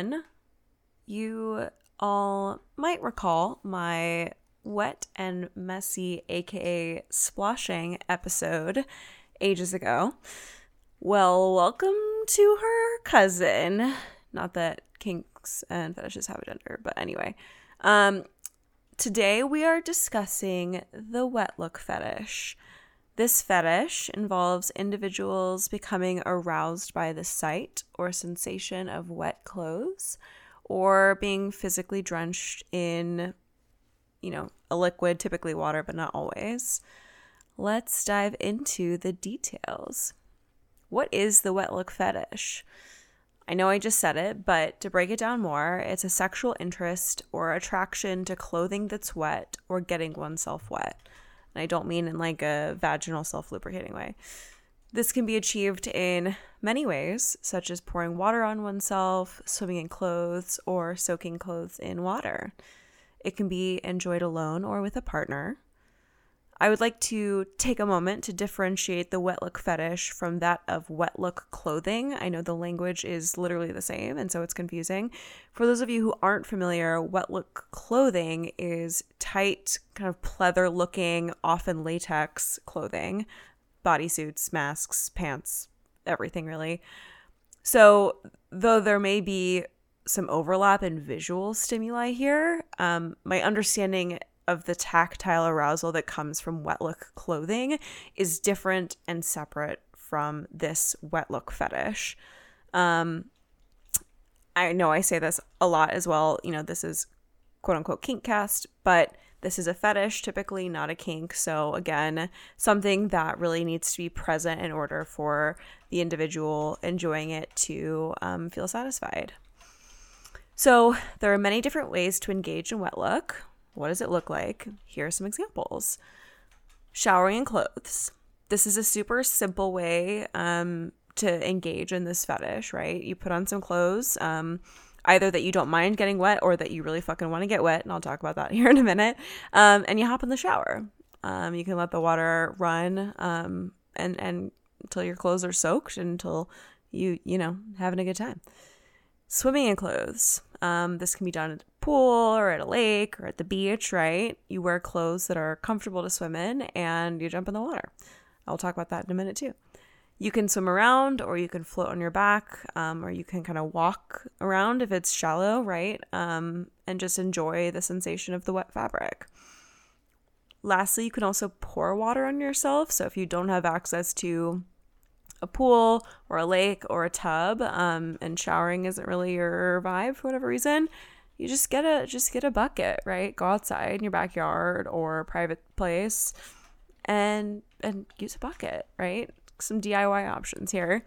one, you all might recall my wet and messy, aka sploshing episode ages ago. Well, welcome to her cousin. Not that kinks and fetishes have a gender, but anyway. Um, today we are discussing the wet look fetish. This fetish involves individuals becoming aroused by the sight or sensation of wet clothes or being physically drenched in, you know, a liquid, typically water, but not always. Let's dive into the details. What is the wet look fetish? I know I just said it, but to break it down more, it's a sexual interest or attraction to clothing that's wet or getting oneself wet. And I don't mean in like a vaginal self lubricating way. This can be achieved in many ways, such as pouring water on oneself, swimming in clothes, or soaking clothes in water. It can be enjoyed alone or with a partner. I would like to take a moment to differentiate the wet look fetish from that of wet look clothing. I know the language is literally the same, and so it's confusing. For those of you who aren't familiar, wet look clothing is tight, kind of pleather looking, often latex clothing, bodysuits, masks, pants, everything really. So, though there may be some overlap in visual stimuli here, um, my understanding of the tactile arousal that comes from wet look clothing is different and separate from this wet look fetish. Um, I know I say this a lot as well. You know, this is quote unquote kink cast, but this is a fetish, typically not a kink. So, again, something that really needs to be present in order for the individual enjoying it to um, feel satisfied. So, there are many different ways to engage in wet look. What does it look like? Here are some examples showering in clothes. This is a super simple way um, to engage in this fetish, right? You put on some clothes. Um, either that you don't mind getting wet or that you really fucking want to get wet. And I'll talk about that here in a minute. Um, and you hop in the shower. Um, you can let the water run um, and, and until your clothes are soaked until you, you know, having a good time. Swimming in clothes. Um, this can be done pool or at a lake or at the beach, right? You wear clothes that are comfortable to swim in and you jump in the water. I'll talk about that in a minute too you can swim around or you can float on your back um, or you can kind of walk around if it's shallow, right? Um, and just enjoy the sensation of the wet fabric. Lastly, you can also pour water on yourself. So if you don't have access to a pool or a lake or a tub um, and showering isn't really your vibe for whatever reason, you just get a just get a bucket, right? Go outside in your backyard or private place and and use a bucket, right? some DIY options here.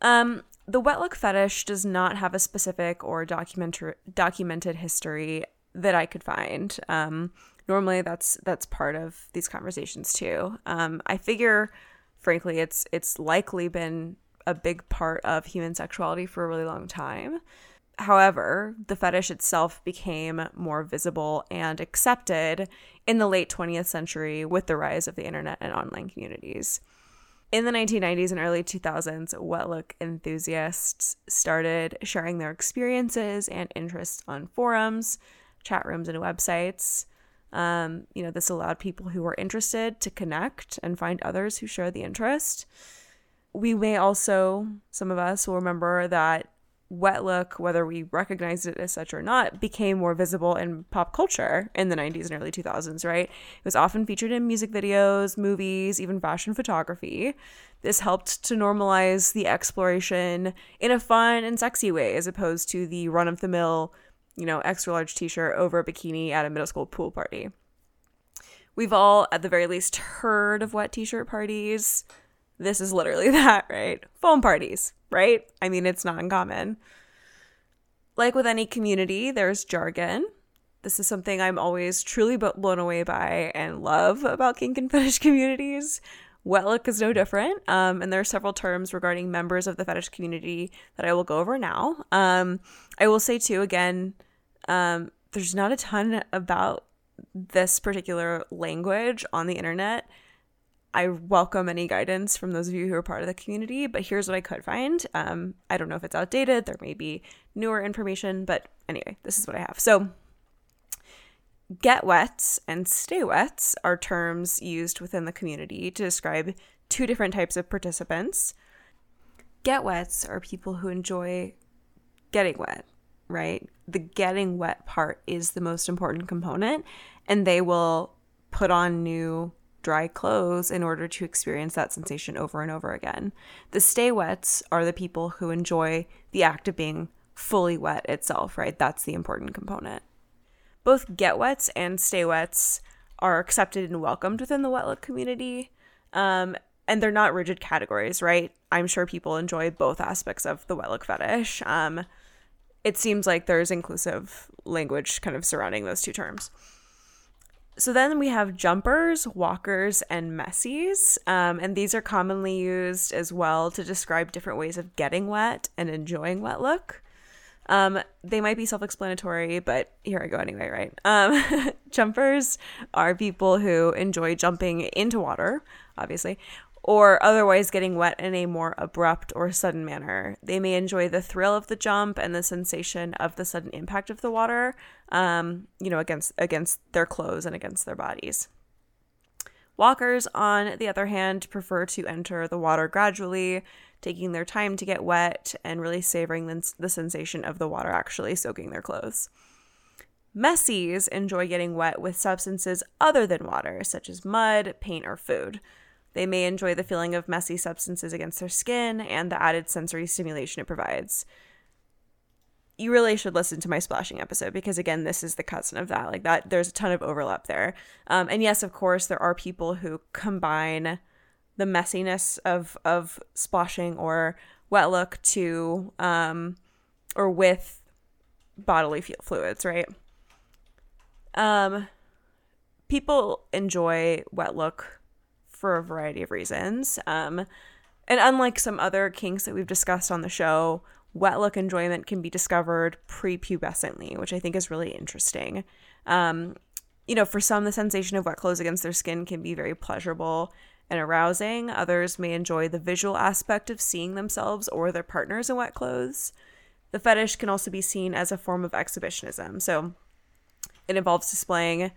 Um, the wet look fetish does not have a specific or documented documented history that I could find. Um, normally, that's that's part of these conversations too. Um, I figure, frankly, it's it's likely been a big part of human sexuality for a really long time. However, the fetish itself became more visible and accepted in the late 20th century with the rise of the internet and online communities. In the 1990s and early 2000s, wet look enthusiasts started sharing their experiences and interests on forums, chat rooms, and websites. Um, you know, this allowed people who were interested to connect and find others who share the interest. We may also, some of us will remember that wet look, whether we recognized it as such or not, became more visible in pop culture in the 90s and early 2000s, right? It was often featured in music videos, movies, even fashion photography. This helped to normalize the exploration in a fun and sexy way, as opposed to the run of the mill, you know, extra large t shirt over a bikini at a middle school pool party. We've all, at the very least, heard of wet t shirt parties. This is literally that, right? Foam parties, right? I mean, it's not uncommon. Like with any community, there's jargon. This is something I'm always truly blown away by and love about kink and fetish communities. Wet look is no different. Um, and there are several terms regarding members of the fetish community that I will go over now. Um, I will say, too, again, um, there's not a ton about this particular language on the internet. I welcome any guidance from those of you who are part of the community, but here's what I could find. Um, I don't know if it's outdated. There may be newer information, but anyway, this is what I have. So, get wets and stay wets are terms used within the community to describe two different types of participants. Get wets are people who enjoy getting wet, right? The getting wet part is the most important component, and they will put on new dry clothes in order to experience that sensation over and over again. The stay wets are the people who enjoy the act of being fully wet itself, right? That's the important component. Both get wets and stay wets are accepted and welcomed within the wet look community. Um, and they're not rigid categories, right? I'm sure people enjoy both aspects of the wet look fetish. Um, it seems like there's inclusive language kind of surrounding those two terms. So then we have jumpers, walkers, and messies. Um, and these are commonly used as well to describe different ways of getting wet and enjoying wet look. Um, they might be self explanatory, but here I go anyway, right? Um, jumpers are people who enjoy jumping into water, obviously, or otherwise getting wet in a more abrupt or sudden manner. They may enjoy the thrill of the jump and the sensation of the sudden impact of the water, um, you know, against against their clothes and against their bodies. Walkers, on the other hand, prefer to enter the water gradually, taking their time to get wet and really savoring the, the sensation of the water actually soaking their clothes. Messies enjoy getting wet with substances other than water, such as mud, paint, or food. They may enjoy the feeling of messy substances against their skin and the added sensory stimulation it provides. You really should listen to my sploshing episode because again, this is the cousin of that. Like that, there's a ton of overlap there. Um, and yes, of course, there are people who combine the messiness of of sploshing or wet look to um, or with bodily fluids, right? Um, people enjoy wet look for a variety of reasons. Um, and unlike some other kinks that we've discussed on the show, wet look enjoyment can be discovered prepubescently, which I think is really interesting. Um, you know, for some, the sensation of wet clothes against their skin can be very pleasurable and arousing. Others may enjoy the visual aspect of seeing themselves or their partners in wet clothes. The fetish can also be seen as a form of exhibitionism. So it involves displaying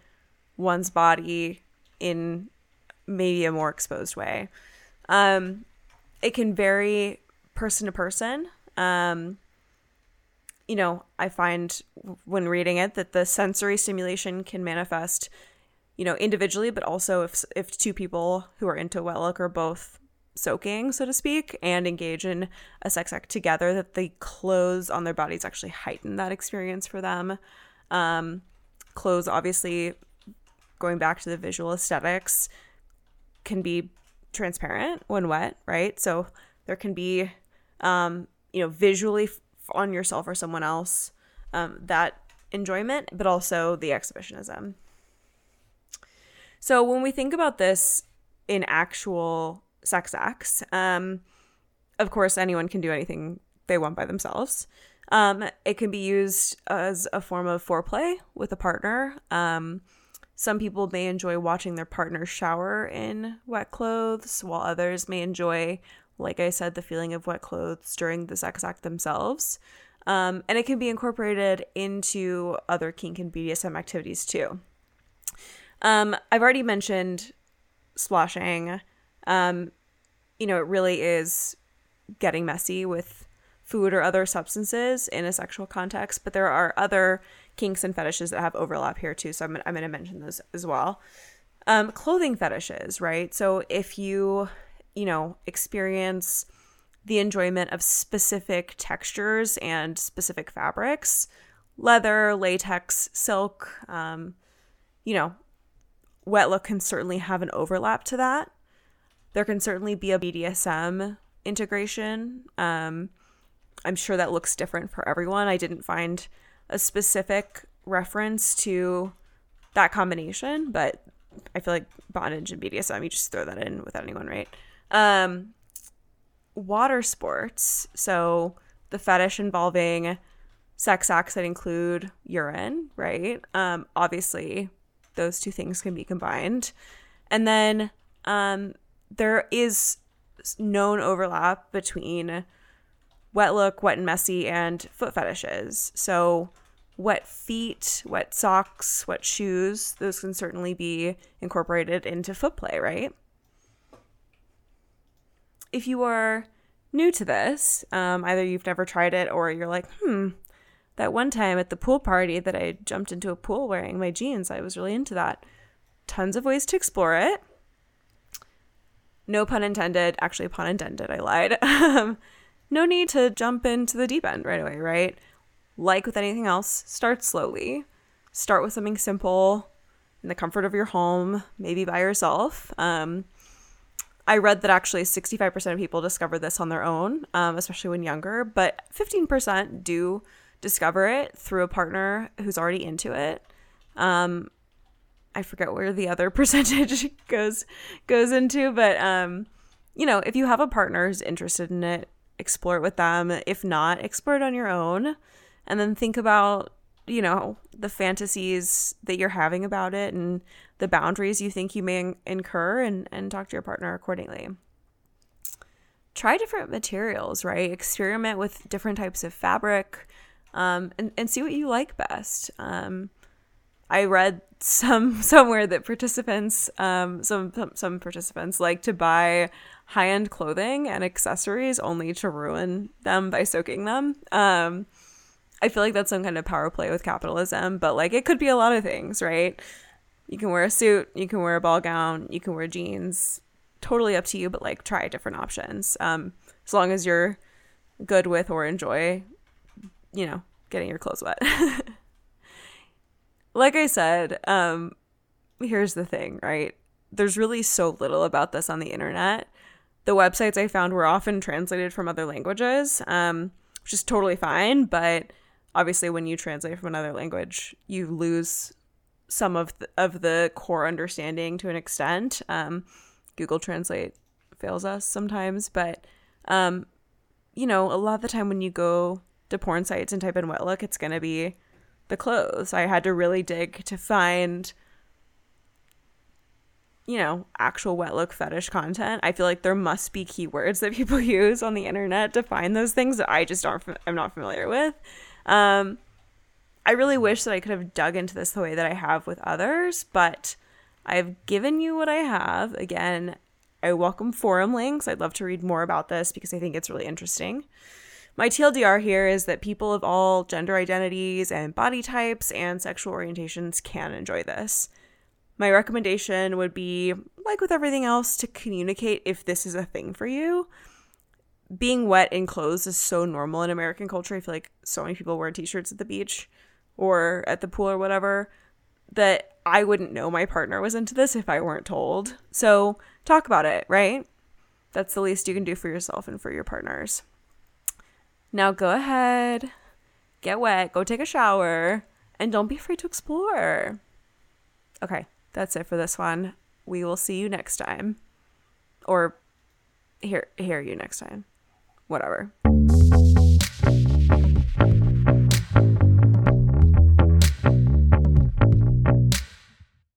one's body in maybe a more exposed way. Um, it can vary person to person. Um, you know, I find when reading it that the sensory stimulation can manifest, you know, individually, but also if if two people who are into wet look are both soaking, so to speak, and engage in a sex act together, that the clothes on their bodies actually heighten that experience for them. Um, clothes, obviously, going back to the visual aesthetics, can be transparent when wet, right? So there can be, um, you know, visually on yourself or someone else um, that enjoyment, but also the exhibitionism. So when we think about this in actual sex acts, um, of course, anyone can do anything they want by themselves. Um, it can be used as a form of foreplay with a partner. Um, some people may enjoy watching their partner shower in wet clothes, while others may enjoy, like I said, the feeling of wet clothes during the sex act themselves. Um, and it can be incorporated into other kink and BDSM activities too. Um, I've already mentioned sploshing. Um, you know, it really is getting messy with food or other substances in a sexual context, but there are other kinks and fetishes that have overlap here too. So I'm, I'm going to mention those as well. Um, clothing fetishes, right? So if you, you know, experience the enjoyment of specific textures and specific fabrics, leather, latex, silk, um, you know, wet look can certainly have an overlap to that. There can certainly be a BDSM integration. Um, I'm sure that looks different for everyone. I didn't find a specific reference to that combination, but I feel like bondage and BDSM, you just throw that in without anyone, right? Um, water sports. So the fetish involving sex acts that include urine, right? Um, obviously, those two things can be combined. And then um, there is known overlap between wet look, wet and messy, and foot fetishes. So, wet feet, wet socks, wet shoes, those can certainly be incorporated into foot play, right? If you are new to this, um, either you've never tried it or you're like, hmm, that one time at the pool party that I jumped into a pool wearing my jeans, I was really into that. Tons of ways to explore it. No pun intended. Actually, pun intended. I lied. No need to jump into the deep end right away, right? Like with anything else, start slowly. Start with something simple in the comfort of your home, maybe by yourself. Um, I read that actually 65% of people discover this on their own, um, especially when younger, but 15% do discover it through a partner who's already into it. Um, I forget where the other percentage goes goes into, but um, you know, if you have a partner who's interested in it, explore it with them. If not, explore it on your own, and then think about you know the fantasies that you're having about it and the boundaries you think you may incur, and and talk to your partner accordingly. Try different materials, right? Experiment with different types of fabric, um, and and see what you like best. Um, I read some somewhere that participants, um, some some participants like to buy high end clothing and accessories only to ruin them by soaking them. Um, I feel like that's some kind of power play with capitalism, but like it could be a lot of things, right? You can wear a suit, you can wear a ball gown, you can wear jeans. Totally up to you, but like try different options. Um, as long as you're good with or enjoy, you know, getting your clothes wet. like I said, um, here's the thing, right? There's really so little about this on the internet. The websites I found were often translated from other languages, um, which is totally fine. But obviously, when you translate from another language, you lose some of the, of the core understanding to an extent. Um, Google Translate fails us sometimes, but um, you know, a lot of the time when you go to porn sites and type in wet look, it's to be the clothes. I had to really dig to find you know, actual wet look fetish content. I feel like there must be keywords that people use on the internet to find those things that I just aren't I'm not familiar with. Um, I really wish that I could have dug into this the way that I have with others, but I've given you what I have. Again, I welcome forum links. I'd love to read more about this because I think it's really interesting. My TLDR here is that people of all gender identities and body types and sexual orientations can enjoy this. My recommendation would be, like with everything else, to communicate if this is a thing for you. Being wet in clothes is so normal in American culture. I feel like so many people wear t shirts at the beach or at the pool or whatever that I wouldn't know my partner was into this if I weren't told. So talk about it, right? That's the least you can do for yourself and for your partners. Now go ahead, get wet, go take a shower, and don't be afraid to explore. Okay, that's it for this one. We will see you next time. Or hear hear you next time. Whatever.